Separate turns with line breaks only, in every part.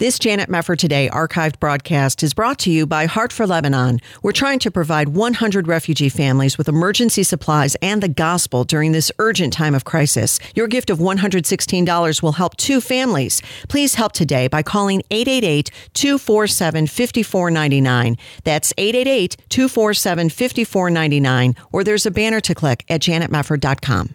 This Janet Mefford Today archived broadcast is brought to you by Heart for Lebanon. We're trying to provide 100 refugee families with emergency supplies and the gospel during this urgent time of crisis. Your gift of $116 will help two families. Please help today by calling 888 247 5499. That's 888 247 5499, or there's a banner to click at janetmefford.com.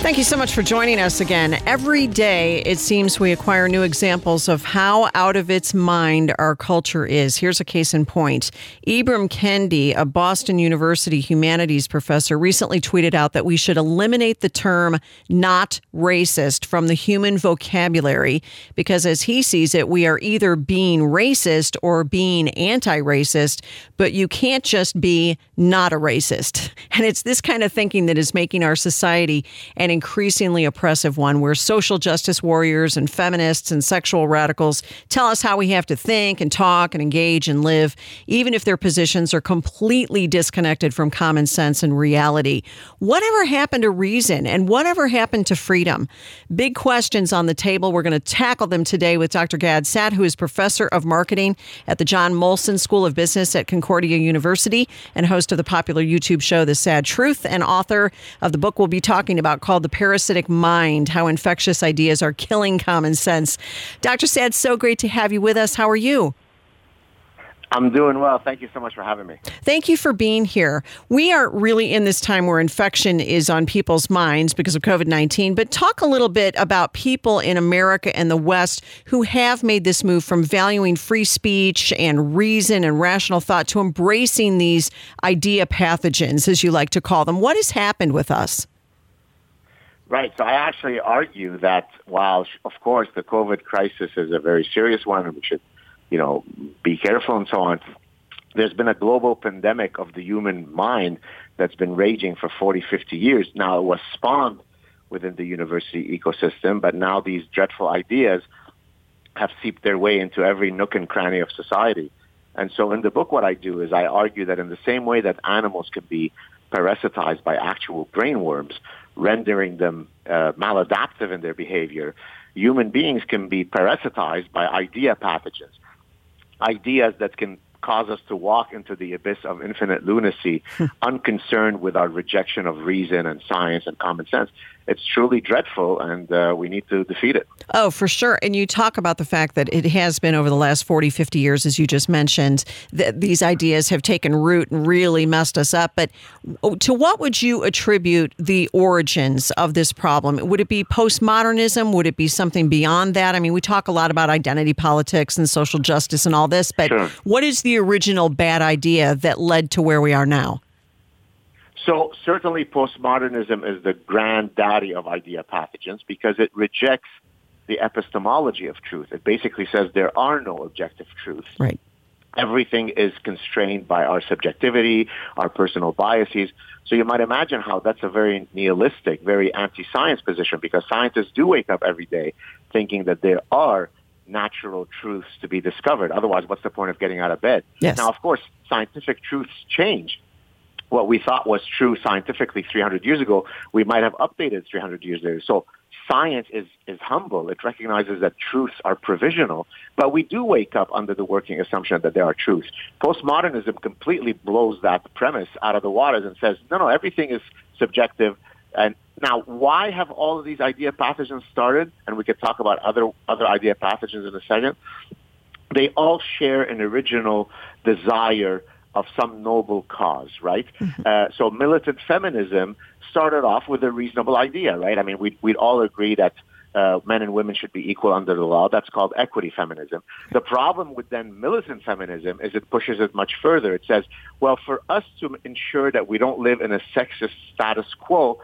Thank you so much for joining us again. Every day, it seems we acquire new examples of how out of its mind our culture is. Here's a case in point. Ibram Kendi, a Boston University humanities professor, recently tweeted out that we should eliminate the term not racist from the human vocabulary because, as he sees it, we are either being racist or being anti racist, but you can't just be not a racist. And it's this kind of thinking that is making our society an increasingly oppressive one where social justice warriors and feminists and sexual radicals tell us how we have to think and talk and engage and live, even if their positions are completely disconnected from common sense and reality. Whatever happened to reason and whatever happened to freedom? Big questions on the table. We're going to tackle them today with Dr. Gad Saad, who is professor of marketing at the John Molson School of Business at Concordia University and host of the popular YouTube show, The Saad Truth, and author of the book we'll be talking about called The Parasitic Mind How Infectious Ideas Are Killing Common Sense. Dr. Saad, so great to have you with us. How are you?
I'm doing well. Thank you so much for having me.
Thank you for being here. We are really in this time where infection is on people's minds because of COVID 19, but talk a little bit about people in America and the West who have made this move from valuing free speech and reason and rational thought to embracing these idea pathogens, as you like to call them. What has happened with us?
Right. So I actually argue that while, of course, the COVID crisis is a very serious one and we should you know, be careful and so on. There's been a global pandemic of the human mind that's been raging for 40, 50 years. Now it was spawned within the university ecosystem, but now these dreadful ideas have seeped their way into every nook and cranny of society. And so in the book, what I do is I argue that in the same way that animals can be parasitized by actual brain worms, rendering them uh, maladaptive in their behavior, human beings can be parasitized by idea pathogens. Ideas that can cause us to walk into the abyss of infinite lunacy, unconcerned with our rejection of reason and science and common sense it's truly dreadful, and uh, we need to defeat it.
Oh, for sure. And you talk about the fact that it has been over the last 40, 50 years, as you just mentioned, that these ideas have taken root and really messed us up. But oh, to what would you attribute the origins of this problem? Would it be postmodernism? Would it be something beyond that? I mean, we talk a lot about identity politics and social justice and all this, but
sure.
what is the original bad idea that led to where we are now?
So certainly postmodernism is the granddaddy of idea pathogens because it rejects the epistemology of truth. It basically says there are no objective truths.
Right.
Everything is constrained by our subjectivity, our personal biases. So you might imagine how that's a very nihilistic, very anti-science position because scientists do wake up every day thinking that there are natural truths to be discovered. Otherwise, what's the point of getting out of bed?
Yes.
Now, of course, scientific truths change what we thought was true scientifically 300 years ago, we might have updated 300 years later. So science is, is humble. It recognizes that truths are provisional, but we do wake up under the working assumption that there are truths. Postmodernism completely blows that premise out of the waters and says, no, no, everything is subjective. And now, why have all of these idea pathogens started? And we could talk about other, other idea pathogens in a second. They all share an original desire of some noble cause, right? Mm-hmm. Uh, so militant feminism started off with a reasonable idea, right? I mean, we'd, we'd all agree that uh, men and women should be equal under the law. That's called equity feminism. The problem with then militant feminism is it pushes it much further. It says, well, for us to ensure that we don't live in a sexist status quo,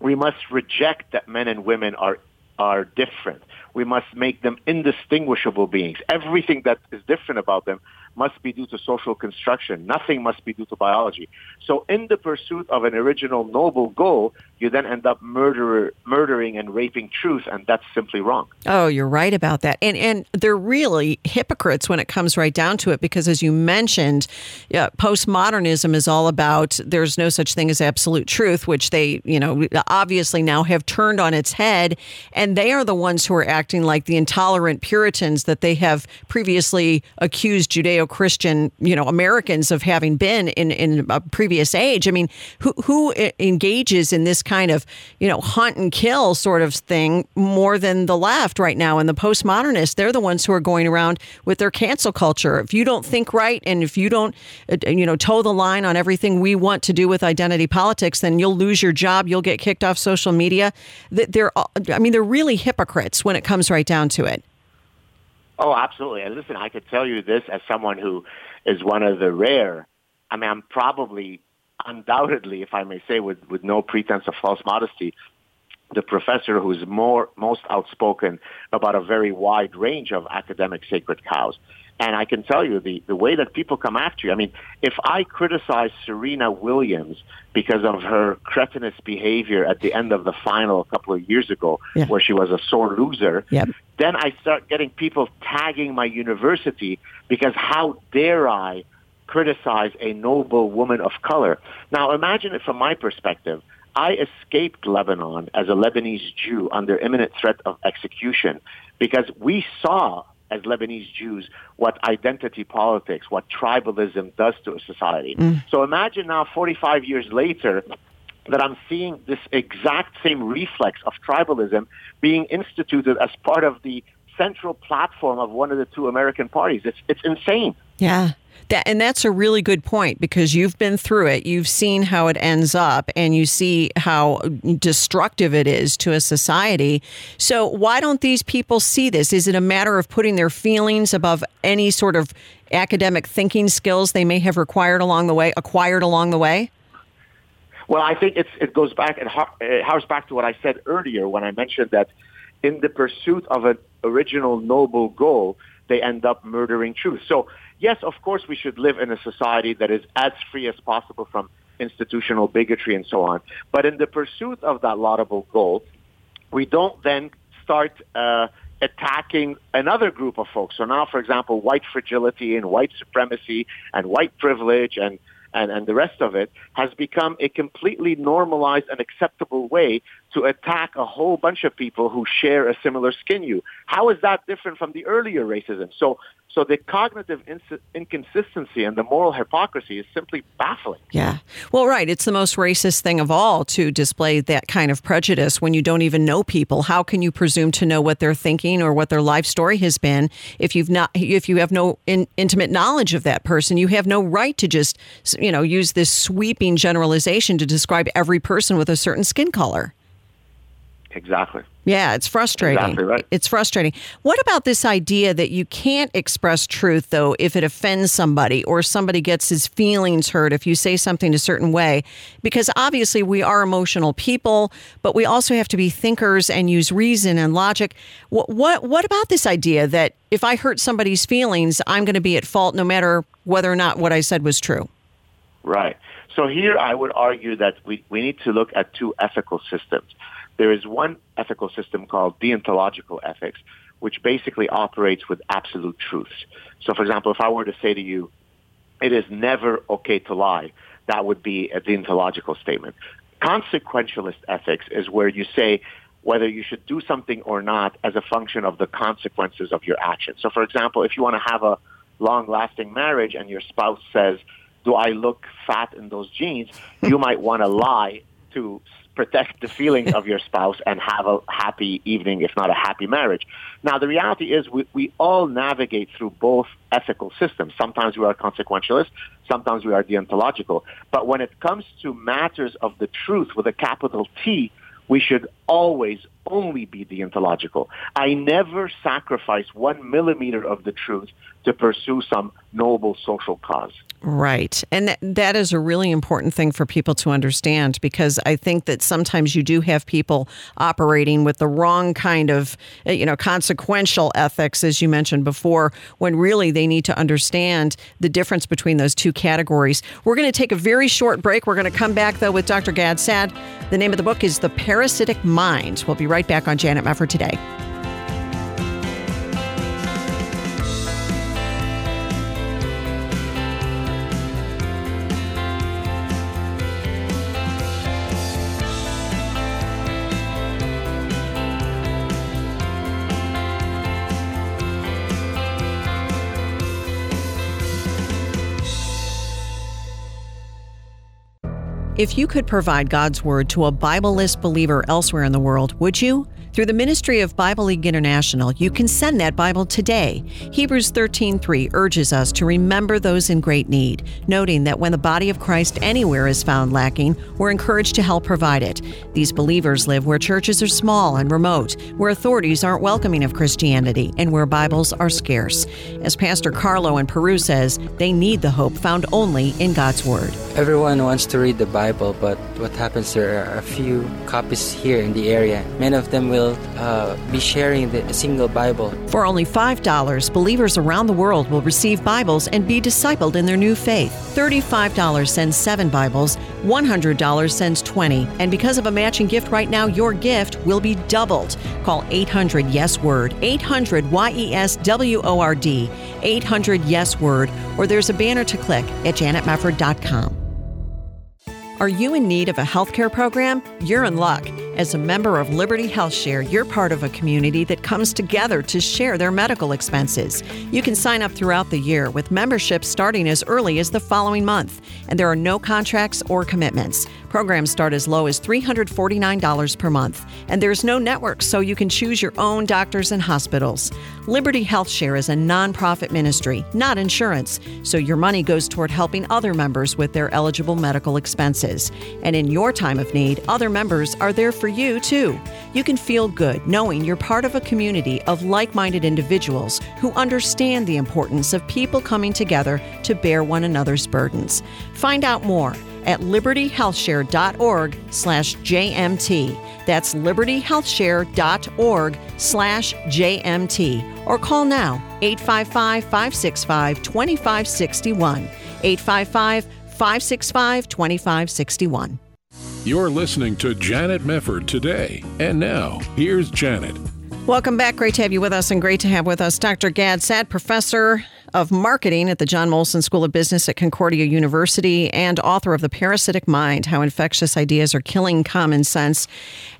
we must reject that men and women are are different. We must make them indistinguishable beings. Everything that is different about them must be due to social construction. Nothing must be due to biology. So in the pursuit of an original noble goal, you then end up murder, murdering and raping truth, and that's simply wrong.
Oh, you're right about that. And and they're really hypocrites when it comes right down to it, because as you mentioned, yeah, postmodernism is all about there's no such thing as absolute truth, which they, you know, obviously now have turned on its head, and they are the ones who are acting like the intolerant Puritans that they have previously accused Judeo-Christian, you know, Americans of having been in in a previous age. I mean, who who engages in this kind of, you know, hunt and kill sort of thing more than the left right now and the postmodernists. They're the ones who are going around with their cancel culture. If you don't think right and if you don't, uh, you know, toe the line on everything we want to do with identity politics, then you'll lose your job. You'll get kicked off social media. They're, I mean, they're really hypocrites when it comes right down to it.
Oh, absolutely. And listen, I could tell you this as someone who is one of the rare. I mean, I'm probably undoubtedly, if I may say, with, with no pretense of false modesty, the professor who's more most outspoken about a very wide range of academic sacred cows. And I can tell you the, the way that people come after you. I mean, if I criticize Serena Williams because of her cretinous behavior at the end of the final a couple of years ago, yeah. where she was a sore loser, yep. then I start getting people tagging my university because how dare I criticize a noble woman of color. Now imagine it from my perspective. I escaped Lebanon as a Lebanese Jew under imminent threat of execution because we saw as Lebanese Jews what identity politics, what tribalism does to a society. Mm. So imagine now 45 years later that I'm seeing this exact same reflex of tribalism being instituted as part of the central platform of one of the two American parties. It's it's insane.
Yeah. That, and that's a really good point because you've been through it. You've seen how it ends up and you see how destructive it is to a society. So, why don't these people see this? Is it a matter of putting their feelings above any sort of academic thinking skills they may have required along the way, acquired along the way?
Well, I think it goes back, it harks back to what I said earlier when I mentioned that in the pursuit of an original noble goal, they end up murdering truth. So yes, of course, we should live in a society that is as free as possible from institutional bigotry and so on. But in the pursuit of that laudable goal, we don't then start uh, attacking another group of folks. So now, for example, white fragility and white supremacy and white privilege and and, and the rest of it has become a completely normalized and acceptable way to attack a whole bunch of people who share a similar skin you. How is that different from the earlier racism? So, so the cognitive inconsistency and the moral hypocrisy is simply baffling.
Yeah. Well, right. It's the most racist thing of all to display that kind of prejudice when you don't even know people. How can you presume to know what they're thinking or what their life story has been if you've not if you have no in, intimate knowledge of that person? You have no right to just you know use this sweeping generalization to describe every person with a certain skin color.
Exactly.
Yeah, it's frustrating.
Exactly right.
It's frustrating. What about this idea that you can't express truth, though, if it offends somebody or somebody gets his feelings hurt if you say something a certain way? Because obviously we are emotional people, but we also have to be thinkers and use reason and logic. What, what, what about this idea that if I hurt somebody's feelings, I'm going to be at fault no matter whether or not what I said was true?
Right. So here I would argue that we, we need to look at two ethical systems. There is one ethical system called deontological ethics, which basically operates with absolute truths. So, for example, if I were to say to you, it is never okay to lie, that would be a deontological statement. Consequentialist ethics is where you say whether you should do something or not as a function of the consequences of your actions. So, for example, if you want to have a long-lasting marriage and your spouse says, do I look fat in those jeans? You might want to lie to protect the feelings of your spouse and have a happy evening, if not a happy marriage. Now, the reality is we, we all navigate through both ethical systems. Sometimes we are consequentialist, sometimes we are deontological. But when it comes to matters of the truth with a capital T, we should always only be deontological. I never sacrifice one millimeter of the truth to pursue some noble social cause.
Right. And th- that is a really important thing for people to understand because I think that sometimes you do have people operating with the wrong kind of, uh, you know, consequential ethics, as you mentioned before, when really they need to understand the difference between those two categories. We're going to take a very short break. We're going to come back, though, with Dr. Gad Saad. The name of the book is The Parasitic Mind. We'll be right back on Janet Mefford today. If you could provide God's Word to a Bibleless believer elsewhere in the world, would you? Through the ministry of Bible League International, you can send that Bible today. Hebrews 13:3 urges us to remember those in great need, noting that when the body of Christ anywhere is found lacking, we're encouraged to help provide it. These believers live where churches are small and remote, where authorities aren't welcoming of Christianity, and where Bibles are scarce. As Pastor Carlo in Peru says, they need the hope found only in God's Word.
Everyone wants to read the Bible, but what happens there are a few copies here in the area. Many of them will will uh, be sharing the single Bible.
For only $5, believers around the world will receive Bibles and be discipled in their new faith. $35 sends seven Bibles, $100 sends 20. And because of a matching gift right now, your gift will be doubled. Call 800 Yes Word, 800 Y E S W O R D, 800 Yes Word, or there's a banner to click at janetmefford.com. Are you in need of a healthcare program? You're in luck. As a member of Liberty HealthShare, you're part of a community that comes together to share their medical expenses. You can sign up throughout the year with membership starting as early as the following month, and there are no contracts or commitments. Programs start as low as $349 per month, and there's no network, so you can choose your own doctors and hospitals. Liberty HealthShare is a nonprofit ministry, not insurance, so your money goes toward helping other members with their eligible medical expenses. And in your time of need, other members are there for you too. You can feel good knowing you're part of a community of like minded individuals who understand the importance of people coming together to bear one another's burdens. Find out more at libertyhealthshare.org slash JMT. That's libertyhealthshare.org slash JMT. Or call now 855 565 2561. 855 565 2561.
You're listening to Janet Mefford today. And now, here's Janet.
Welcome back. Great to have you with us, and great to have with us Dr. Gad Saad, professor of marketing at the John Molson School of Business at Concordia University and author of The Parasitic Mind How Infectious Ideas Are Killing Common Sense.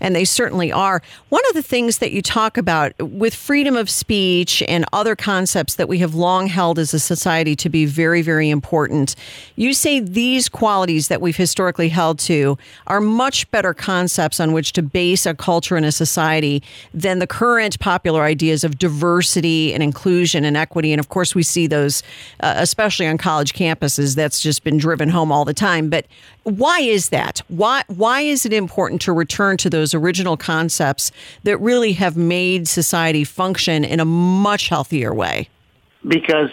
And they certainly are. One of the things that you talk about with freedom of speech and other concepts that we have long held as a society to be very, very important, you say these qualities that we've historically held to are much better concepts on which to base a culture and a society than the current popular ideas of diversity and inclusion and equity. And of course, we see those, uh, especially on college campuses. That's just been driven home all the time. But why is that? Why why is it important to return to those original concepts that really have made society function in a much healthier way?
Because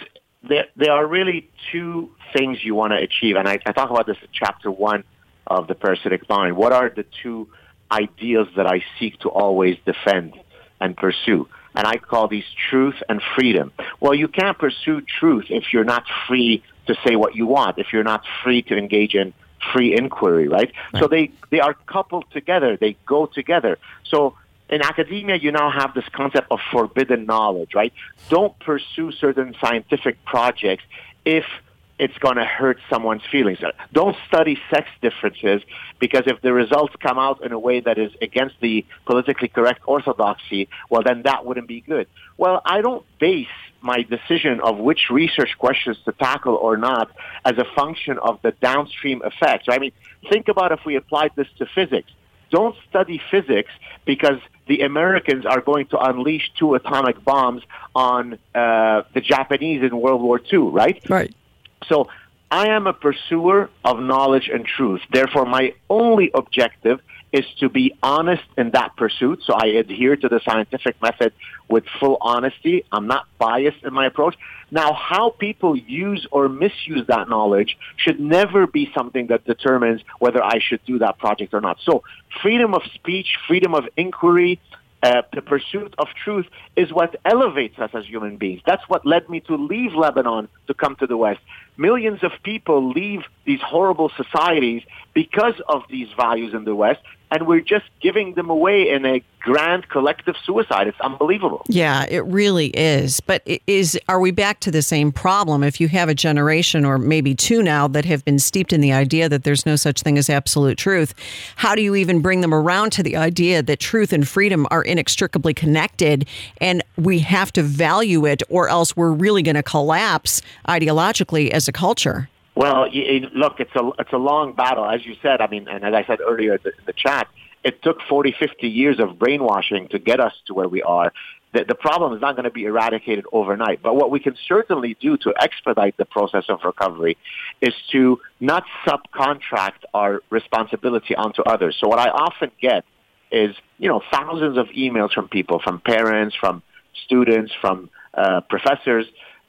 there, there are really two things you want to achieve, and I, I talk about this in chapter one of the parasitic mind. What are the two ideals that I seek to always defend and pursue? And I call these truth and freedom. Well, you can't pursue truth if you're not free to say what you want, if you're not free to engage in free inquiry, right? right? So they, they are coupled together. They go together. So in academia, you now have this concept of forbidden knowledge, right? Don't pursue certain scientific projects if it's going to hurt someone's feelings. Don't study sex differences because if the results come out in a way that is against the politically correct orthodoxy, well, then that wouldn't be good. Well, I don't base my decision of which research questions to tackle or not as a function of the downstream effects. I mean, think about if we applied this to physics. Don't study physics because the Americans are going to unleash two atomic bombs on uh, the Japanese in World War II, right?
Right.
So I am a pursuer of knowledge and truth. Therefore, my only objective is to be honest in that pursuit. So I adhere to the scientific method with full honesty. I'm not biased in my approach. Now, how people use or misuse that knowledge should never be something that determines whether I should do that project or not. So freedom of speech, freedom of inquiry, uh, the pursuit of truth is what elevates us as human beings. That's what led me to leave Lebanon to come to the West. Millions of people leave these horrible societies because of these values in the West, and we're just giving them away in a grand collective suicide. It's unbelievable.
Yeah, it really is. But is are we back to the same problem if you have a generation or maybe two now that have been steeped in the idea that there's no such thing as absolute truth? How do you even bring them around to the idea that truth and freedom are inextricably connected and we have to value it or else we're really going to collapse ideologically as a culture?
Well, look, it's a it's a long battle, as you said. I mean, and as I said earlier in the, in the chat, it took 40, 50 years of brainwashing to get us to where we are. The, the problem is not going to be eradicated overnight. But what we can certainly do to expedite the process of recovery is to not subcontract our responsibility onto others. So what I often get is, you know, thousands of emails from people, from parents, from students, from uh, professors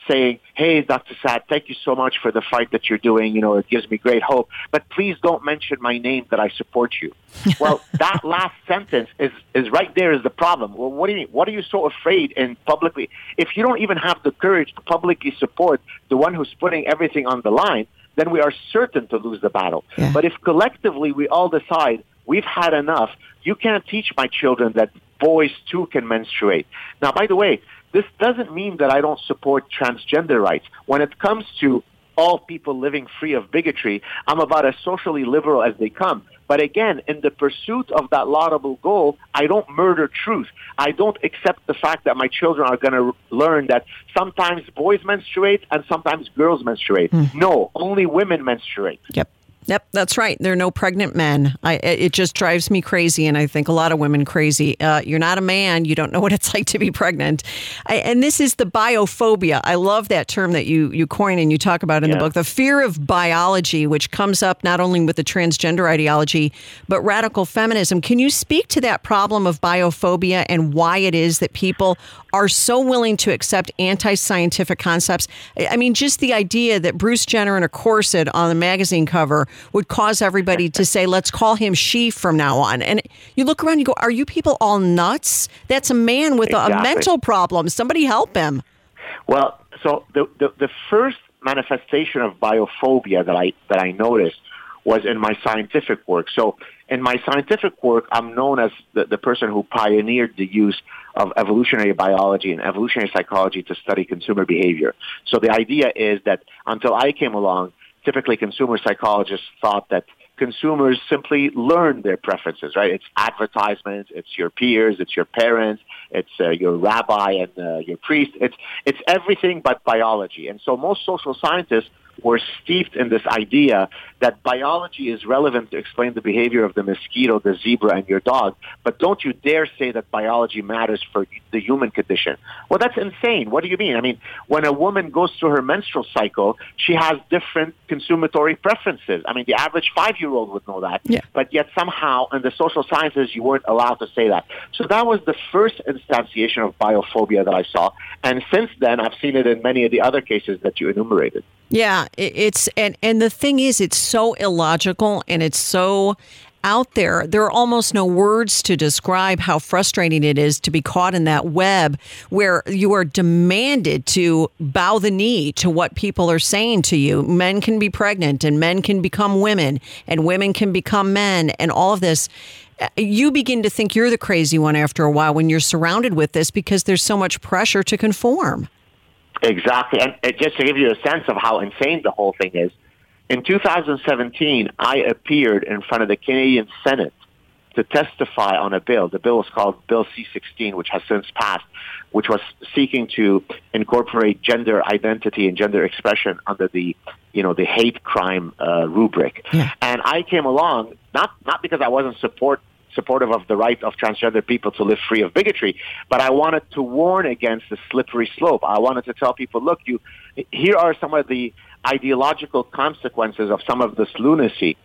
saying, hey, Dr. Saad, thank you so much for the fight that you're doing. You know, it gives me great hope. But please don't mention my name that I support you. well, that last sentence is, is right there is the problem. Well, what do you mean? What are you so afraid in publicly? If you don't even have the courage to publicly support the one who's putting everything on the line, then we are certain to lose the battle. Yeah. But if collectively we all decide we've had enough, you can't teach my children that boys too can menstruate. Now, by the way, this doesn't mean that I don't support transgender rights. When it comes to all people living free of bigotry, I'm about as socially liberal as they come. But again, in the pursuit of that laudable goal, I don't murder truth. I don't accept the fact that my children are going to learn that sometimes boys menstruate and sometimes girls menstruate. Mm. No, only women menstruate.
Yep. Yep, that's right. There are no pregnant men. I, it just drives me crazy, and I think a lot of women crazy. Uh, you're not a man. You don't know what it's like to be pregnant. I, and this is the biophobia. I love that term that you you coin and you talk about in yeah. the book. The fear of biology, which comes up not only with the transgender ideology but radical feminism. Can you speak to that problem of biophobia and why it is that people are so willing to accept anti-scientific concepts? I mean, just the idea that Bruce Jenner in a corset on the magazine cover would cause everybody to say, let's call him she from now on. And you look around, you go, are you people all nuts? That's a man with exactly. a, a mental problem. Somebody help him.
Well, so the, the, the first manifestation of biophobia that I, that I noticed was in my scientific work. So in my scientific work, I'm known as the, the person who pioneered the use of evolutionary biology and evolutionary psychology to study consumer behavior. So the idea is that until I came along, typically consumer psychologists thought that consumers simply learn their preferences, right? It's advertisements, it's your peers, it's your parents, it's uh, your rabbi and uh, your priest. It's it's everything but biology. And so most social scientists were steeped in this idea that biology is relevant to explain the behavior of the mosquito, the zebra, and your dog, but don't you dare say that biology matters for the human condition. Well, that's insane. What do you mean? I mean, when a woman goes through her menstrual cycle, she has different consumatory preferences. I mean, the average five-year-old would know that, yeah. but yet somehow in the social sciences, you weren't allowed to say that. So that was the first instantiation of biophobia that I saw, and since then, I've seen it in many of the other cases that you enumerated.
Yeah, it's and and the thing is, it's so illogical and it's so out there. There are almost no words to describe how frustrating it is to be caught in that web where you are demanded to bow the knee to what people are saying to you. Men can be pregnant and men can become women and women can become men and all of this. You begin to think you're the crazy one after a while when you're surrounded with this because there's so much pressure to conform.
Exactly. And just to give you a sense of how insane the whole thing is, in 2017, I appeared in front of the Canadian Senate to testify on a bill. The bill was called Bill C-16, which has since passed, which was seeking to incorporate gender identity and gender expression under the, you know, the hate crime uh, rubric. Yeah. And I came along not not because I wasn't support supportive of the right of transgender people to live free of bigotry. But I wanted to warn against the slippery slope. I wanted to tell people, look, you, here are some of the ideological consequences of some of this lunacy.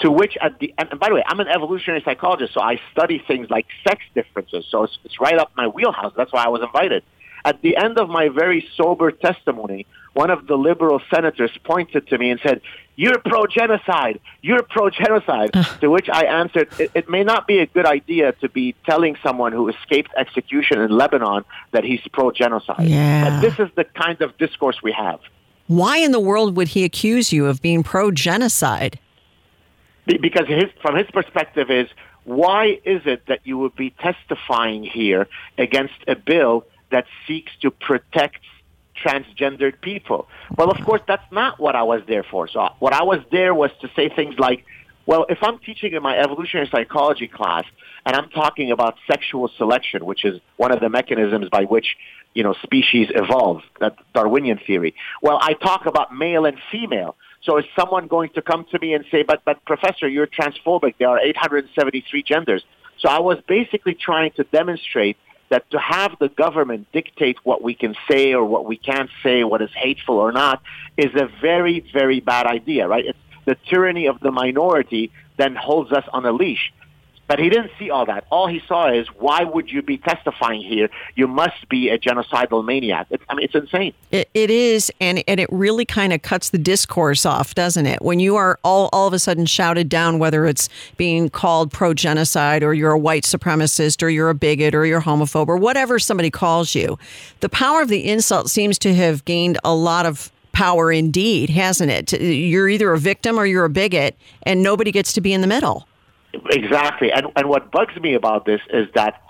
To which, at the and by the way, I'm an evolutionary psychologist, so I study things like sex differences. So it's, it's right up my wheelhouse. That's why I was invited. At the end of my very sober testimony, one of the liberal senators pointed to me and said, "You're pro-genocide. You're pro-genocide." to which I answered, it, "It may not be a good idea to be telling someone who escaped execution in Lebanon that he's pro-genocide."
Yeah.
But this is the kind of discourse we have.
Why in the world would he accuse you of being pro genocide?
Because his, from his perspective is, why is it that you would be testifying here against a bill that seeks to protect transgendered people? Well, of course, that's not what I was there for. So what I was there was to say things like, well, if I'm teaching in my evolutionary psychology class and I'm talking about sexual selection, which is one of the mechanisms by which you know species evolve, that Darwinian theory. Well, I talk about male and female. So is someone going to come to me and say, "But, but, professor, you're transphobic. There are 873 genders." So I was basically trying to demonstrate that to have the government dictate what we can say or what we can't say, what is hateful or not, is a very, very bad idea, right? It's the tyranny of the minority then holds us on a leash. But he didn't see all that. All he saw is, why would you be testifying here? You must be a genocidal maniac. I mean, it's insane.
It, it is, and, and it really kind of cuts the discourse off, doesn't it? When you are all, all of a sudden shouted down, whether it's being called pro genocide or you're a white supremacist or you're a bigot or you're homophobe or whatever somebody calls you, the power of the insult seems to have gained a lot of power indeed, hasn't it? You're either a victim or you're a bigot, and nobody gets to be in the middle.
Exactly. And, and what bugs me about this is that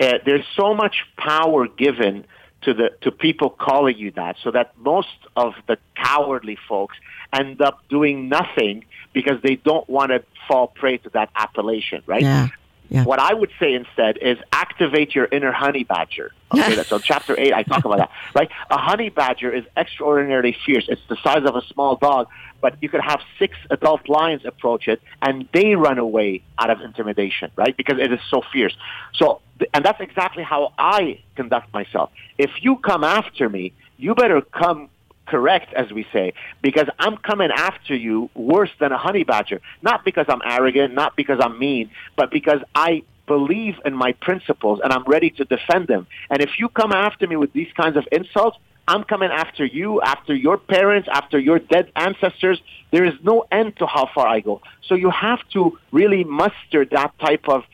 uh, there's so much power given to the to people calling you that, so that most of the cowardly folks end up doing nothing because they don't want to fall prey to that appellation, right?
Yeah. Yeah.
What I would say instead is activate your inner honey badger. Okay, so chapter eight, I talk about that. Right, a honey badger is extraordinarily fierce. It's the size of a small dog, but you could have six adult lions approach it, and they run away out of intimidation, right? Because it is so fierce. So, and that's exactly how I conduct myself. If you come after me, you better come correct, as we say, because I'm coming after you worse than a honey badger. Not because I'm arrogant, not because I'm mean, but because I believe in my principles and I'm ready to defend them. And if you come after me with these kinds of insults, I'm coming after you, after your parents, after your dead ancestors. There is no end to how far I go. So you have to really muster that type of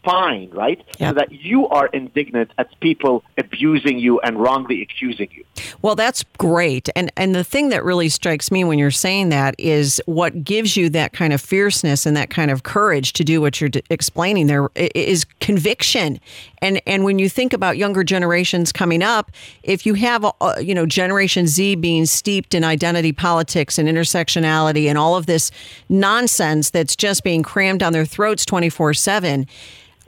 spine, right?
Yep.
So that you are indignant at people abusing you and wrongly accusing you.
Well, that's great. And and the thing that really strikes me when you're saying that is what gives you that kind of fierceness and that kind of courage to do what you're d- explaining there is conviction. And and when you think about younger generations coming up, if you have a, you know generation Z being steeped in identity politics and intersectionality and all of this nonsense that's just being crammed down their throats 24/7,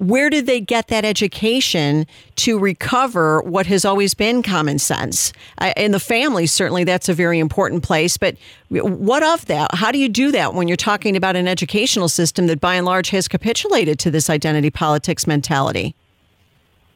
where did they get that education to recover what has always been common sense? In the family, certainly that's a very important place. But what of that? How do you do that when you're talking about an educational system that by and large has capitulated to this identity politics mentality?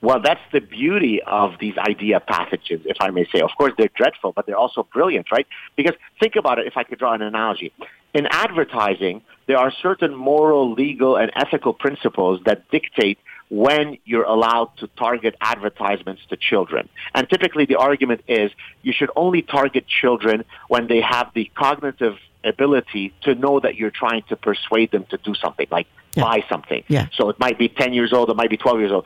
Well, that's the beauty of these idea pathogens, if I may say. Of course, they're dreadful, but they're also brilliant, right? Because think about it, if I could draw an analogy. In advertising, there are certain moral, legal, and ethical principles that dictate when you're allowed to target advertisements to children. And typically the argument is you should only target children when they have the cognitive ability to know that you're trying to persuade them to do something, like
Yeah.
buy something.
Yeah.
So it might be 10 years old, it might be 12 years old.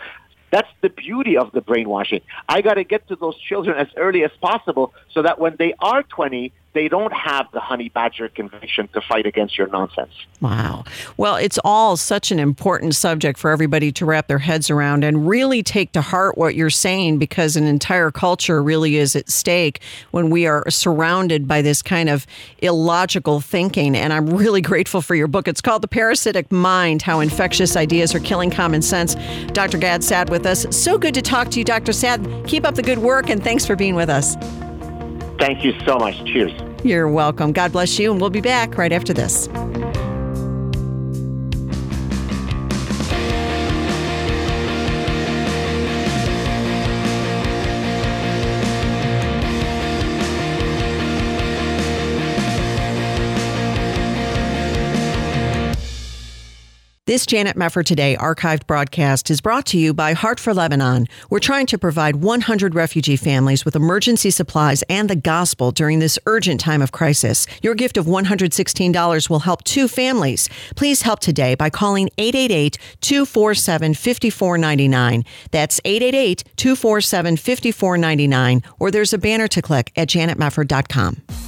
That's the beauty of the brainwashing. I got to get to those children as early as possible so that when they are 20, they don't have the honey badger conviction to fight against your nonsense.
Wow. Well, it's all such an important subject for everybody to wrap their heads around and really take to heart what you're saying because an entire culture really is at stake when we are surrounded by this kind of illogical thinking. And I'm really grateful for your book. It's called The Parasitic Mind How Infectious Ideas Are Killing Common Sense. Dr. Gad Saad with us. So good to talk to you, Dr. Saad. Keep up the good work and thanks for being with us.
Thank you so much. Cheers.
You're welcome. God bless you. And we'll be back right after this. This Janet Mefford Today archived broadcast is brought to you by Heart for Lebanon. We're trying to provide 100 refugee families with emergency supplies and the gospel during this urgent time of crisis. Your gift of $116 will help two families. Please help today by calling 888 247 5499. That's 888 247 5499, or there's a banner to click at janetmefford.com.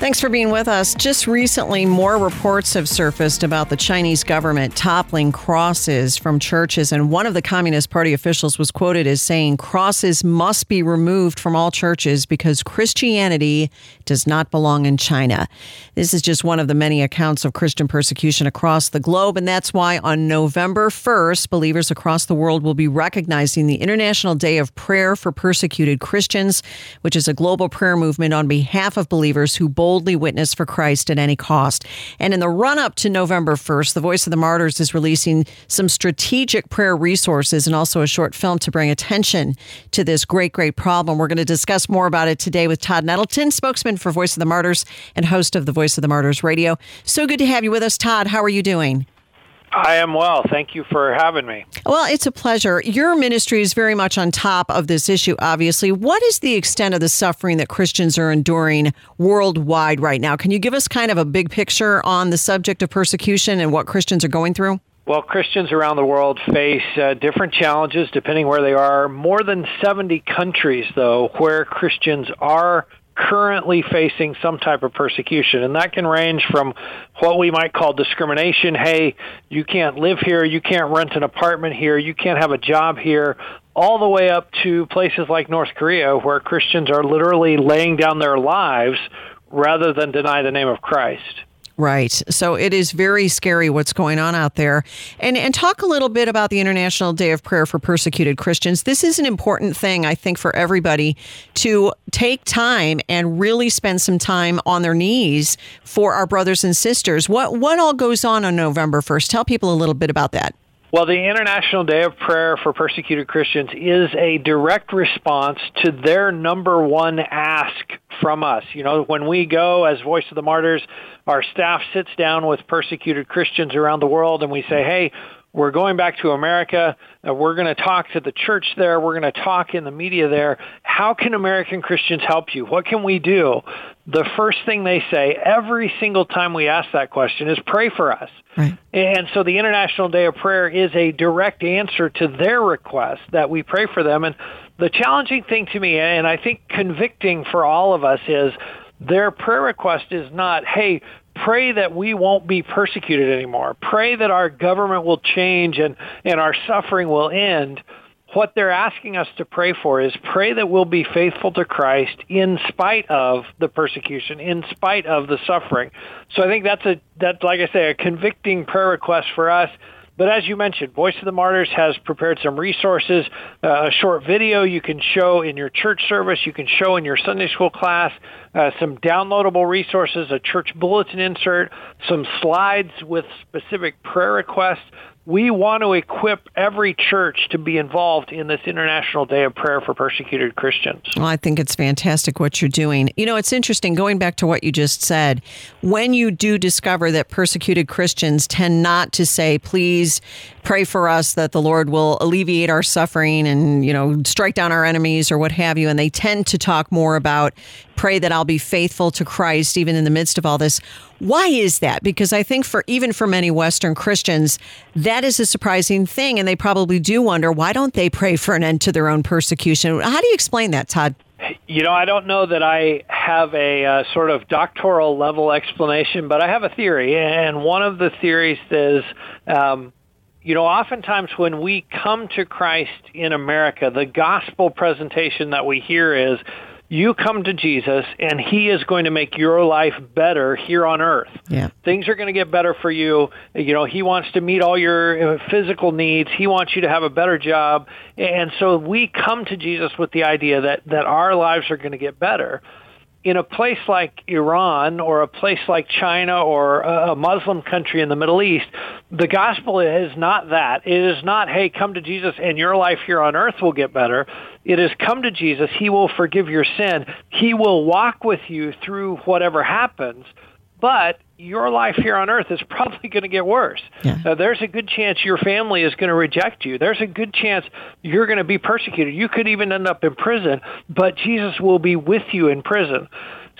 Thanks for being with us. Just recently, more reports have surfaced about the Chinese government toppling crosses from churches. And one of the Communist Party officials was quoted as saying crosses must be removed from all churches because Christianity does not belong in China. This is just one of the many accounts of Christian persecution across the globe. And that's why on November 1st, believers across the world will be recognizing the International Day of Prayer for Persecuted Christians, which is a global prayer movement on behalf of believers who boldly boldly witness for Christ at any cost. And in the run up to November 1st, the Voice of the Martyrs is releasing some strategic prayer resources and also a short film to bring attention to this great, great problem. We're going to discuss more about it today with Todd Nettleton, spokesman for Voice of the Martyrs and host of the Voice of the Martyrs radio. So good to have you with us, Todd. How are you doing?
I am well. Thank you for having me.
Well, it's a pleasure. Your ministry is very much on top of this issue, obviously. What is the extent of the suffering that Christians are enduring worldwide right now? Can you give us kind of a big picture on the subject of persecution and what Christians are going through?
Well, Christians around the world face uh, different challenges depending where they are. More than 70 countries, though, where Christians are currently facing some type of persecution. And that can range from what we might call discrimination. Hey, you can't live here, you can't rent an apartment here, you can't have a job here, all the way up to places like North Korea where Christians are literally laying down their lives rather than deny the name of Christ.
Right. So it is very scary what's going on out there. And and talk a little bit about the International Day of Prayer for Persecuted Christians. This is an important thing I think for everybody to take time and really spend some time on their knees for our brothers and sisters. What what all goes on on November 1st? Tell people a little bit about that.
Well, the International Day of Prayer for Persecuted Christians is a direct response to their number one ask from us. You know, when we go as Voice of the Martyrs, our staff sits down with persecuted Christians around the world and we say, hey, we're going back to America. Uh, we're going to talk to the church there. We're going to talk in the media there. How can American Christians help you? What can we do? The first thing they say every single time we ask that question is pray for us. Right. And so the International Day of Prayer is a direct answer to their request that we pray for them. And the challenging thing to me, and I think convicting for all of us, is their prayer request is not, hey, pray that we won't be persecuted anymore. Pray that our government will change and, and our suffering will end. What they're asking us to pray for is pray that we'll be faithful to Christ in spite of the persecution, in spite of the suffering. So I think that's a that's like I say a convicting prayer request for us but as you mentioned, Voice of the Martyrs has prepared some resources, uh, a short video you can show in your church service, you can show in your Sunday school class, uh, some downloadable resources, a church bulletin insert, some slides with specific prayer requests we want to equip every church to be involved in this International Day of Prayer for Persecuted Christians.
Well, I think it's fantastic what you're doing. You know, it's interesting going back to what you just said. When you do discover that persecuted Christians tend not to say, please pray for us that the Lord will alleviate our suffering and, you know, strike down our enemies or what have you, and they tend to talk more about pray that I'll be faithful to Christ even in the midst of all this. Why is that? Because I think for even for many Western Christians, that is a surprising thing. And they probably do wonder why don't they pray for an end to their own persecution? How do you explain that, Todd?
You know, I don't know that I have a uh, sort of doctoral level explanation, but I have a theory. And one of the theories is, um, you know, oftentimes when we come to Christ in America, the gospel presentation that we hear is, you come to Jesus and he is going to make your life better here on earth.
Yeah.
Things are going to get better for you. You know, he wants to meet all your uh, physical needs. He wants you to have a better job. And so we come to Jesus with the idea that that our lives are going to get better. in a place like Iran or a place like China or a Muslim country in the Middle East, the gospel is not that. It is not, hey, come to Jesus and your life here on earth will get better. It is come to Jesus. He will forgive your sin. He will walk with you through whatever happens. But your life here on earth is probably going to get worse. Yeah. Uh, there's a good chance your family is going to reject you. There's a good chance you're going to be persecuted. You could even end up in prison, but Jesus will be with you in prison.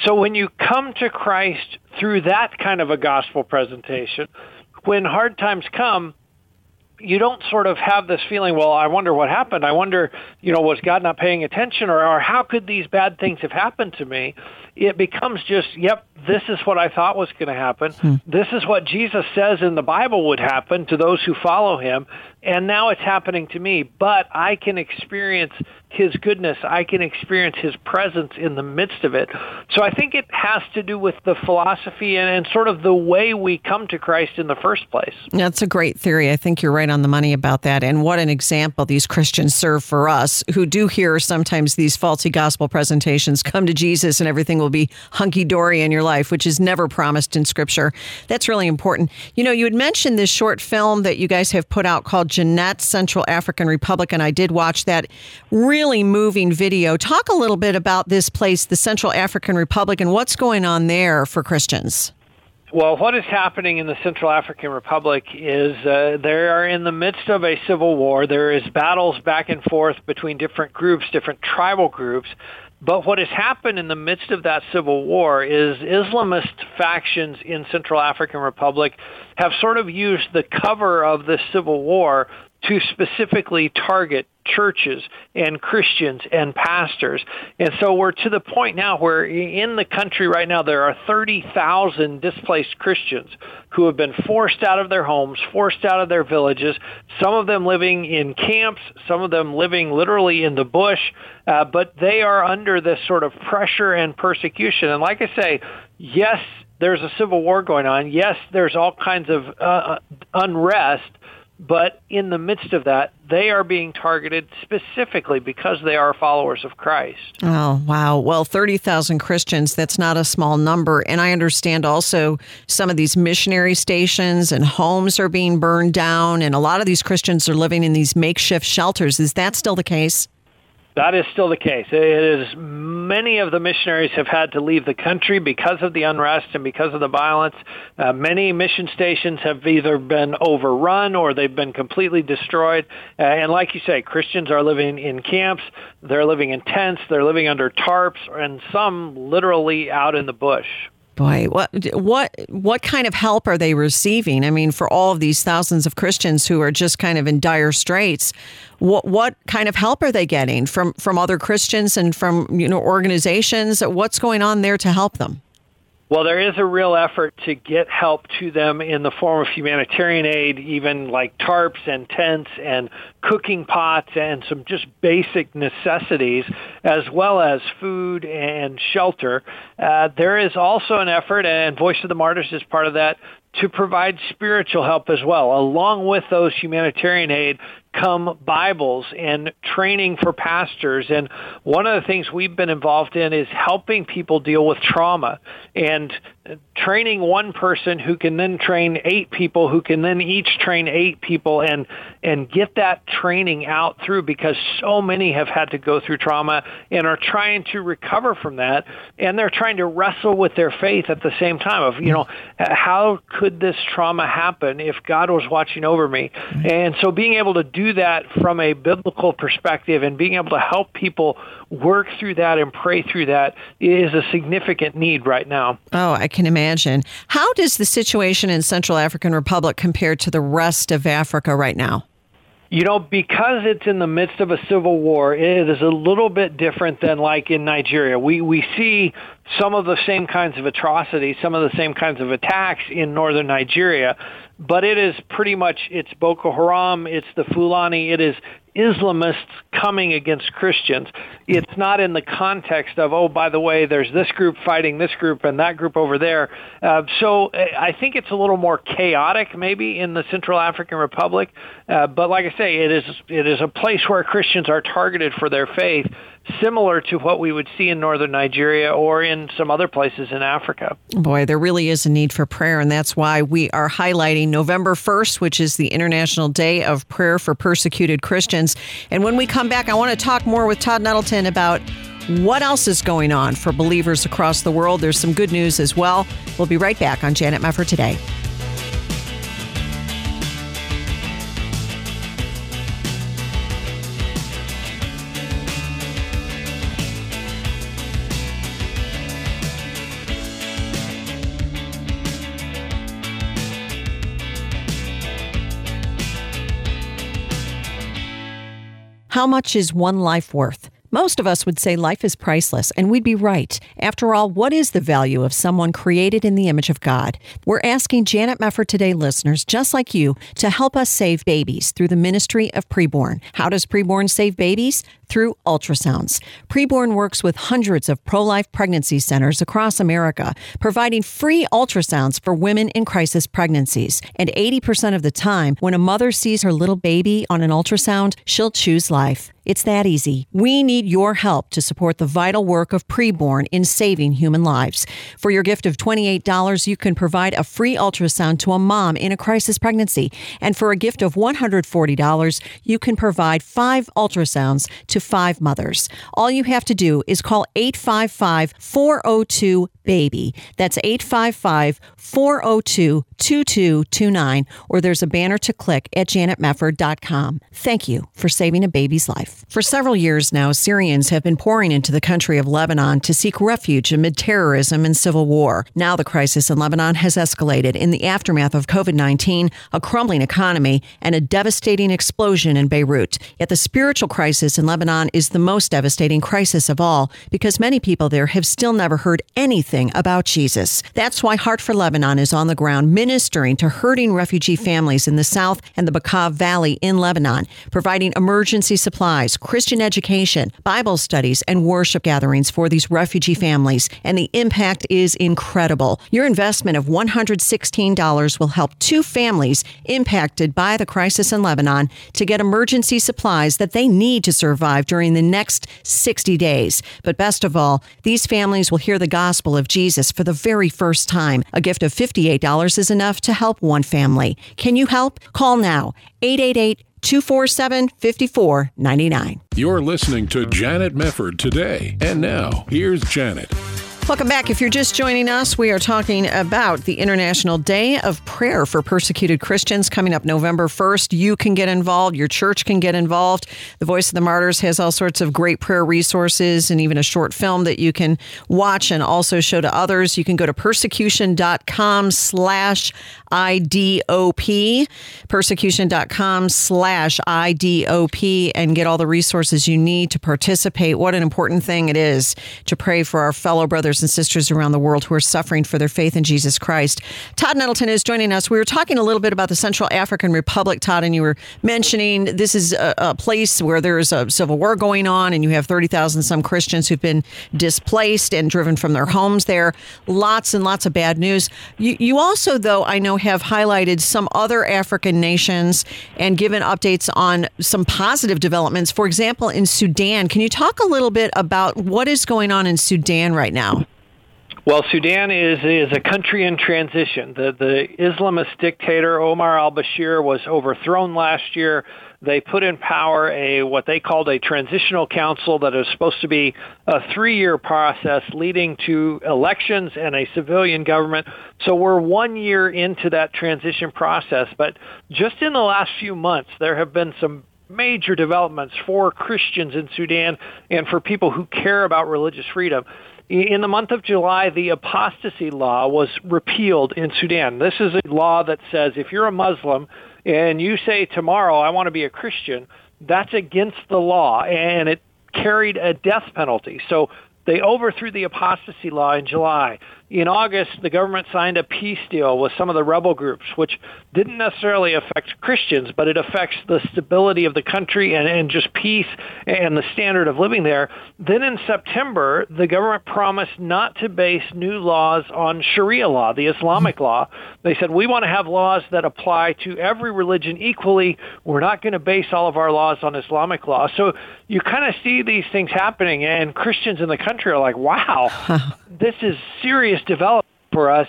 So when you come to Christ through that kind of a gospel presentation, when hard times come, you don't sort of have this feeling, well, I wonder what happened. I wonder, you know, was God not paying attention or, or how could these bad things have happened to me? it becomes just, yep, this is what I thought was going to happen. Hmm. This is what Jesus says in the Bible would happen to those who follow him. And now it's happening to me, but I can experience his goodness. I can experience his presence in the midst of it. So I think it has to do with the philosophy and, and sort of the way we come to Christ in the first place.
That's a great theory. I think you're right on the money about that. And what an example these Christians serve for us who do hear sometimes these faulty gospel presentations come to Jesus and everything will be hunky dory in your life, which is never promised in Scripture. That's really important. You know, you had mentioned this short film that you guys have put out called Jeanette, Central African Republic, and I did watch that really moving video. Talk a little bit about this place, the Central African Republic, and what's going on there for Christians.
Well, what is happening in the Central African Republic is uh, they are in the midst of a civil war. There is battles back and forth between different groups, different tribal groups. But what has happened in the midst of that civil war is Islamist factions in Central African Republic have sort of used the cover of the civil war to specifically target churches and Christians and pastors. And so we're to the point now where in the country right now there are 30,000 displaced Christians who have been forced out of their homes, forced out of their villages, some of them living in camps, some of them living literally in the bush, uh, but they are under this sort of pressure and persecution. And like I say, yes, there's a civil war going on. Yes, there's all kinds of uh, uh unrest but in the midst of that, they are being targeted specifically because they are followers of Christ.
Oh, wow. Well, 30,000 Christians, that's not a small number. And I understand also some of these missionary stations and homes are being burned down, and a lot of these Christians are living in these makeshift shelters. Is that still the case?
That is still the case. It is many of the missionaries have had to leave the country because of the unrest and because of the violence. Uh, many mission stations have either been overrun or they've been completely destroyed. Uh, and like you say, Christians are living in camps. They're living in tents. They're living under tarps, and some literally out in the bush.
Boy, what what what kind of help are they receiving? I mean, for all of these thousands of Christians who are just kind of in dire straits, what what kind of help are they getting from from other Christians and from you know organizations? What's going on there to help them?
Well, there is a real effort to get help to them in the form of humanitarian aid, even like tarps and tents and cooking pots and some just basic necessities, as well as food and shelter. Uh, there is also an effort, and Voice of the Martyrs is part of that, to provide spiritual help as well. Along with those humanitarian aid come Bibles and training for pastors. And one of the things we've been involved in is helping people deal with trauma and training one person who can then train eight people who can then each train eight people and and get that training out through because so many have had to go through trauma and are trying to recover from that. And they're trying to wrestle with their faith at the same time of you know how could this trauma happen if God was watching over me? Mm-hmm. And so being able to do that from a biblical perspective and being able to help people work through that and pray through that is a significant need right now.
Oh, I can imagine. How does the situation in Central African Republic compare to the rest of Africa right now?
You know, because it's in the midst of a civil war, it is a little bit different than like in Nigeria. We we see some of the same kinds of atrocities, some of the same kinds of attacks in northern Nigeria, but it is pretty much it's Boko Haram, it's the Fulani, it is Islamists coming against Christians. It's not in the context of, oh, by the way, there's this group fighting this group and that group over there. Uh, so uh, I think it's a little more chaotic maybe in the Central African Republic. Uh, but like I say, it is, it is a place where Christians are targeted for their faith similar to what we would see in northern Nigeria or in some other places in Africa.
Boy, there really is a need for prayer, and that's why we are highlighting November 1st, which is the International Day of Prayer for Persecuted Christians. And when we come back, I want to talk more with Todd Nettleton about what else is going on for believers across the world. There's some good news as well. We'll be right back on Janet Mefford today. How much is one life worth? Most of us would say life is priceless, and we'd be right. After all, what is the value of someone created in the image of God? We're asking Janet Mefford Today listeners, just like you, to help us save babies through the ministry of Preborn. How does Preborn save babies? through ultrasounds. Preborn works with hundreds of pro life pregnancy centers across America, providing free ultrasounds for women in crisis pregnancies. And 80% of the time, when a mother sees her little baby on an ultrasound, she'll choose life. It's that easy. We need your help to support the vital work of Preborn in saving human lives. For your gift of $28, you can provide a free ultrasound to a mom in a crisis pregnancy. And for a gift of $140, you can provide five ultrasounds to five mothers. All you have to do is call 855 402 BABY. That's 855 402 2229, or there's a banner to click at janetmefford.com. Thank you for saving a baby's life. For several years now, Syrians have been pouring into the country of Lebanon to seek refuge amid terrorism and civil war. Now the crisis in Lebanon has escalated in the aftermath of COVID 19, a crumbling economy, and a devastating explosion in Beirut. Yet the spiritual crisis in Lebanon Lebanon is the most devastating crisis of all because many people there have still never heard anything about Jesus. That's why Heart for Lebanon is on the ground ministering to hurting refugee families in the South and the Bekaa Valley in Lebanon, providing emergency supplies, Christian education, Bible studies, and worship gatherings for these refugee families. And the impact is incredible. Your investment of $116 will help two families impacted by the crisis in Lebanon to get emergency supplies that they need to survive during the next 60 days. But best of all, these families will hear the gospel of Jesus for the very first time. A gift of $58 is enough to help one family. Can you help? Call now 888 247 5499.
You're listening to Janet Mefford today. And now, here's Janet.
Welcome back. If you're just joining us, we are talking about the International Day of Prayer for Persecuted Christians coming up November 1st. You can get involved, your church can get involved. The Voice of the Martyrs has all sorts of great prayer resources and even a short film that you can watch and also show to others. You can go to persecution.com slash IDOP, persecution.com slash IDOP, and get all the resources you need to participate. What an important thing it is to pray for our fellow brothers and sisters around the world who are suffering for their faith in Jesus Christ. Todd Nettleton is joining us. We were talking a little bit about the Central African Republic, Todd, and you were mentioning this is a, a place where there's a civil war going on, and you have 30,000 some Christians who've been displaced and driven from their homes there. Lots and lots of bad news. You, you also, though, I know, have highlighted some other African nations and given updates on some positive developments. For example, in Sudan, can you talk a little bit about what is going on in Sudan right now?
Well, Sudan is is a country in transition. The the Islamist dictator Omar al-Bashir was overthrown last year they put in power a what they called a transitional council that is supposed to be a three-year process leading to elections and a civilian government. So we're one year into that transition process, but just in the last few months, there have been some major developments for Christians in Sudan and for people who care about religious freedom. In the month of July, the apostasy law was repealed in Sudan. This is a law that says if you're a Muslim and you say tomorrow I want to be a Christian, that's against the law and it carried a death penalty. So they overthrew the apostasy law in July. In August, the government signed a peace deal with some of the rebel groups, which didn't necessarily affect Christians, but it affects the stability of the country and, and just peace and the standard of living there. Then in September, the government promised not to base new laws on Sharia law, the Islamic mm-hmm. law. They said, we want to have laws that apply to every religion equally. We're not going to base all of our laws on Islamic law. So you kind of see these things happening, and Christians in the country are like, wow, this is serious development for us.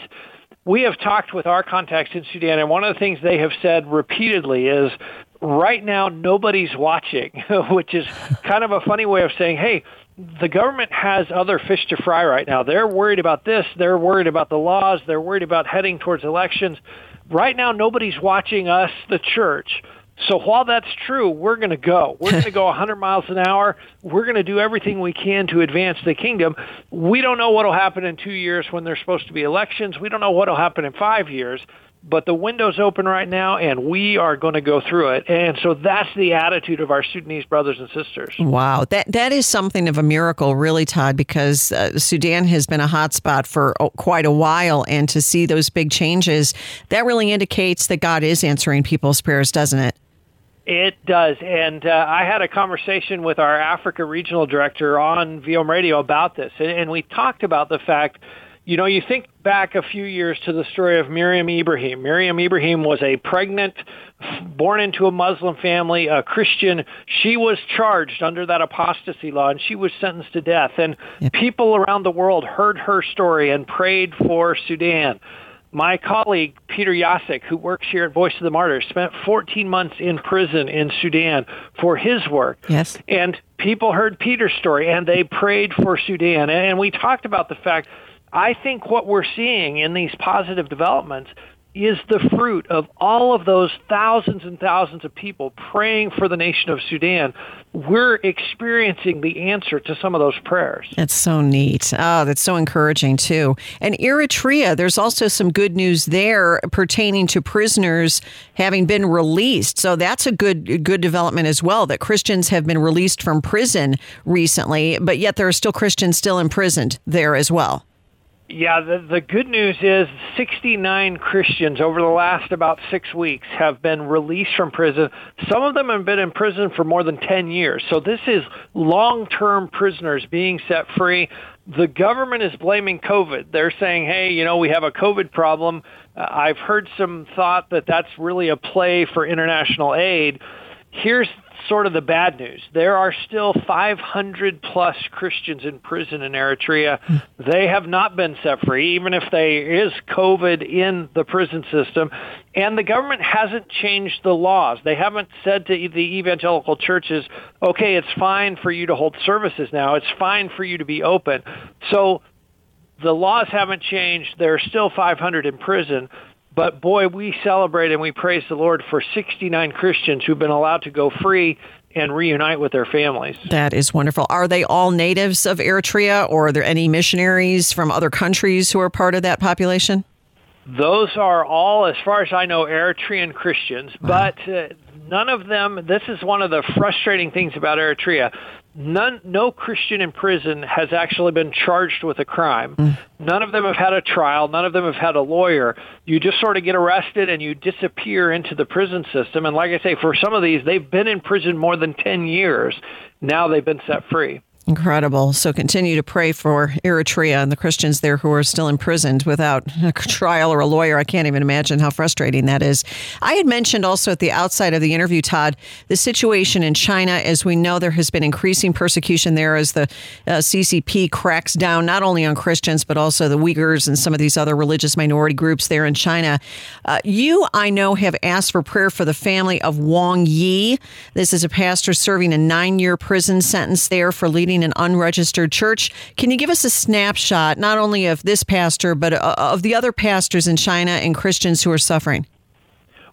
We have talked with our contacts in Sudan, and one of the things they have said repeatedly is right now nobody's watching, which is kind of a funny way of saying, hey, the government has other fish to fry right now. They're worried about this. They're worried about the laws. They're worried about heading towards elections. Right now, nobody's watching us, the church. So while that's true, we're going to go. We're going to go 100 miles an hour. We're going to do everything we can to advance the kingdom. We don't know what will happen in two years when there's supposed to be elections. We don't know what will happen in five years but the window's open right now and we are going to go through it and so that's the attitude of our sudanese brothers and sisters
wow that that is something of a miracle really todd because uh, sudan has been a hot spot for oh, quite a while and to see those big changes that really indicates that god is answering people's prayers doesn't it
it does. And uh, I had a conversation with our Africa regional director on VOM Radio about this. And, and we talked about the fact you know, you think back a few years to the story of Meriam Ibrahim. Meriam Ibrahim was a pregnant, born into a Muslim family, a Christian. She was charged under that apostasy law and she was sentenced to death. And yep. people around the world heard her story and prayed for Sudan. My colleague, Peter Jasek, who works here at Voice of the Martyrs, spent 14 months in prison in Sudan for his work.
Yes.
And people heard Peter's story and they prayed for Sudan. And we talked about the fact I think what we're seeing in these positive developments is the fruit of all of those thousands and thousands of people praying for the nation of Sudan. We're experiencing the answer to some of those prayers.
That's so neat. Oh, that's so encouraging, too. And Eritrea, there's also some good news there pertaining to prisoners having been released. So that's a good, good development as well that Christians have been released from prison recently, but yet there are still Christians still imprisoned there as well.
Yeah, the, the good news is 69 Christians over the last about six weeks have been released from prison. Some of them have been in prison for more than 10 years. So this is long-term prisoners being set free. The government is blaming COVID. They're saying, hey, you know, we have a COVID problem. Uh, I've heard some thought that that's really a play for international aid. Here's sort of the bad news. There are still 500 plus Christians in prison in Eritrea. Hmm. They have not been set free, even if there is COVID in the prison system. And the government hasn't changed the laws. They haven't said to the evangelical churches, okay, it's fine for you to hold services now. It's fine for you to be open. So the laws haven't changed. There are still 500 in prison. But boy, we celebrate and we praise the Lord for 69 Christians who've been allowed to go free and reunite with their families.
That is wonderful. Are they all natives of Eritrea or are there any missionaries from other countries who are part of that population?
Those are all, as far as I know, Eritrean Christians, wow. but uh, none of them, this is one of the frustrating things about Eritrea none, no Christian in prison has actually been charged with a crime. Mm. None of them have had a trial. None of them have had a lawyer. You just sort of get arrested and you disappear into the prison system. And like I say, for some of these, they've been in prison more than 10 years. Now they've been set free.
Incredible. So continue to pray for Eritrea and the Christians there who are still imprisoned without a trial or a lawyer. I can't even imagine how frustrating that is. I had mentioned also at the outside of the interview, Todd, the situation in China. As we know, there has been increasing persecution there as the uh, CCP cracks down not only on Christians, but also the Uyghurs and some of these other religious minority groups there in China. Uh, you, I know, have asked for prayer for the family of Wang Yi. This is a pastor serving a nine year prison sentence there for leading an unregistered church. Can you give us a snapshot, not only of this pastor, but uh, of the other pastors in China and Christians who are suffering?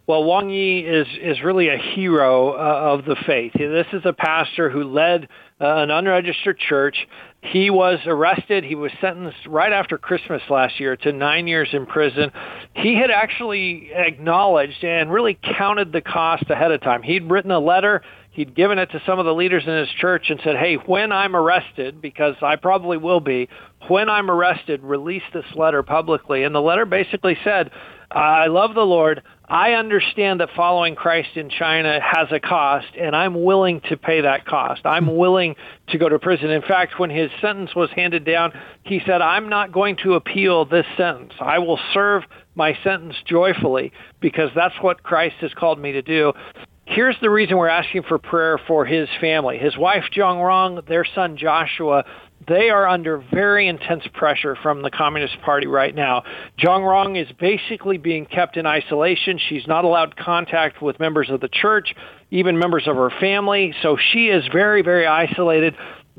Well, Wang Yi is is really a hero uh, of the faith. This is a pastor who led uh, an unregistered church. He was arrested. He was sentenced right after Christmas last year to nine years in prison. He had actually acknowledged and really counted the cost ahead of time. He'd written a letter he'd given it to some of the leaders in his church and said, "Hey, when I'm arrested, because I probably will be, when I'm arrested, release this letter publicly." And the letter basically said, "I love the Lord. I understand that following Christ in China has a cost, and I'm willing to pay that cost. I'm hmm. willing to go to prison. In fact, when his sentence was handed down, he said, I'm not going to appeal this sentence. I will serve my sentence joyfully because that's what Christ has called me to do. Here's the reason we're asking for prayer for his family. His wife, Zhang Rong, their son, Joshua, they are under very intense pressure from the Communist Party right now. Zhang Rong is basically being kept in isolation. She's not allowed contact with members of the church, even members of her family. So she is very, very isolated.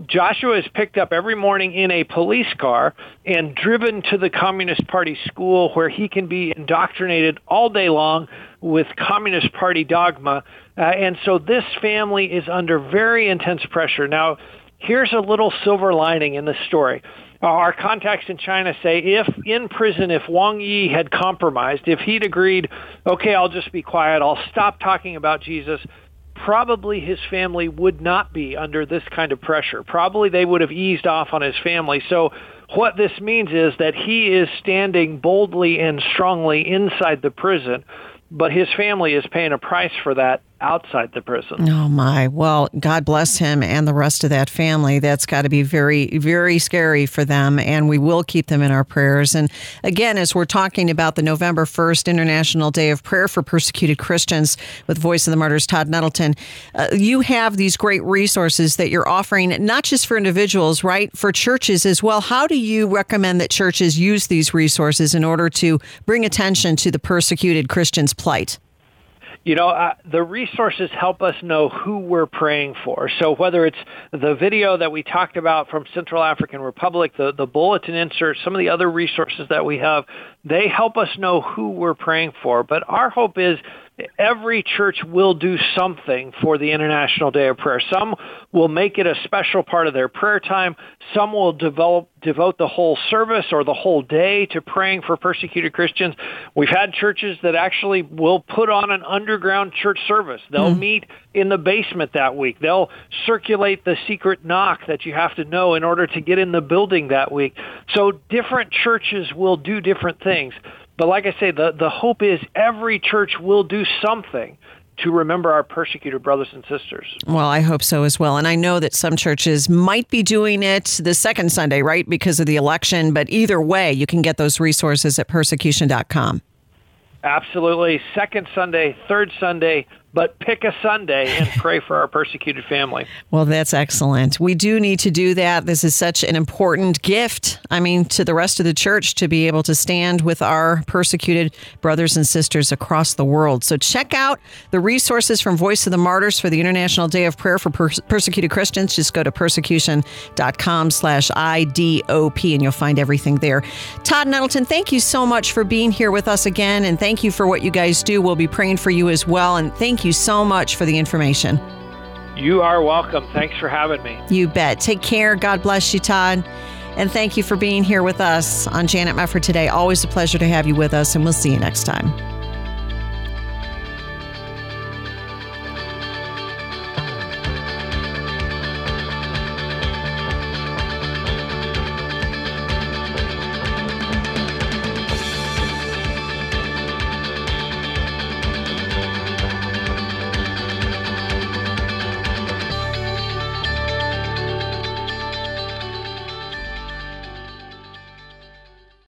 Joshua is picked up every morning in a police car and driven to the Communist Party school where he can be indoctrinated all day long with Communist Party dogma. Uh, and so this family is under very intense pressure. Now, here's a little silver lining in this story. Our contacts in China say if in prison, if Wang Yi had compromised, if he'd agreed, okay, I'll just be quiet, I'll stop talking about Jesus, probably his family would not be under this kind of pressure. Probably they would have eased off on his family. So what this means is that he is standing boldly and strongly inside the prison, but his family is paying a price for that outside the prison.
Oh my. Well, God bless him and the rest of that family. That's got to be very very scary for them and we will keep them in our prayers. And again, as we're talking about the November 1st International Day of Prayer for Persecuted Christians with Voice of the Martyrs Todd Nettleton, uh, you have these great resources that you're offering not just for individuals, right? For churches as well. How do you recommend that churches use these resources in order to bring attention to the persecuted Christians' plight?
You know, uh, the resources help us know who we're praying for. So whether it's the video that we talked about from Central African Republic, the, the bulletin insert, some of the other resources that we have, they help us know who we're praying for. But our hope is every church will do something for the International Day of Prayer. Some will make it a special part of their prayer time. Some will develop, devote the whole service or the whole day to praying for persecuted Christians. We've had churches that actually will put on an underground church service. They'll mm. meet in the basement that week. They'll circulate the secret knock that you have to know in order to get in the building that week. So different churches will do different things. But like I say, the, the hope is every church will do something to remember our persecuted brothers and sisters.
Well, I hope so as well. And I know that some churches might be doing it the second Sunday, right, because of the election. But either way, you can get those resources at persecution.com.
Absolutely. Second Sunday, third Sunday, but pick a Sunday and pray for our persecuted family.
Well, that's excellent. We do need to do that. This is such an important gift, I mean, to the rest of the church to be able to stand with our persecuted brothers and sisters across the world. So check out the resources from Voice of the Martyrs for the International Day of Prayer for Persecuted Christians. Just go to persecution.com slash IDOP and you'll find everything there. Todd Nettleton, thank you so much for being here with us again. And thank you for what you guys do. We'll be praying for you as well. And thank Thank you so much for the information.
You are welcome. Thanks for having me.
You bet. Take care. God bless you, Todd. And thank you for being here with us on Janet Mefford today. Always a pleasure to have you with us, and we'll see you next time.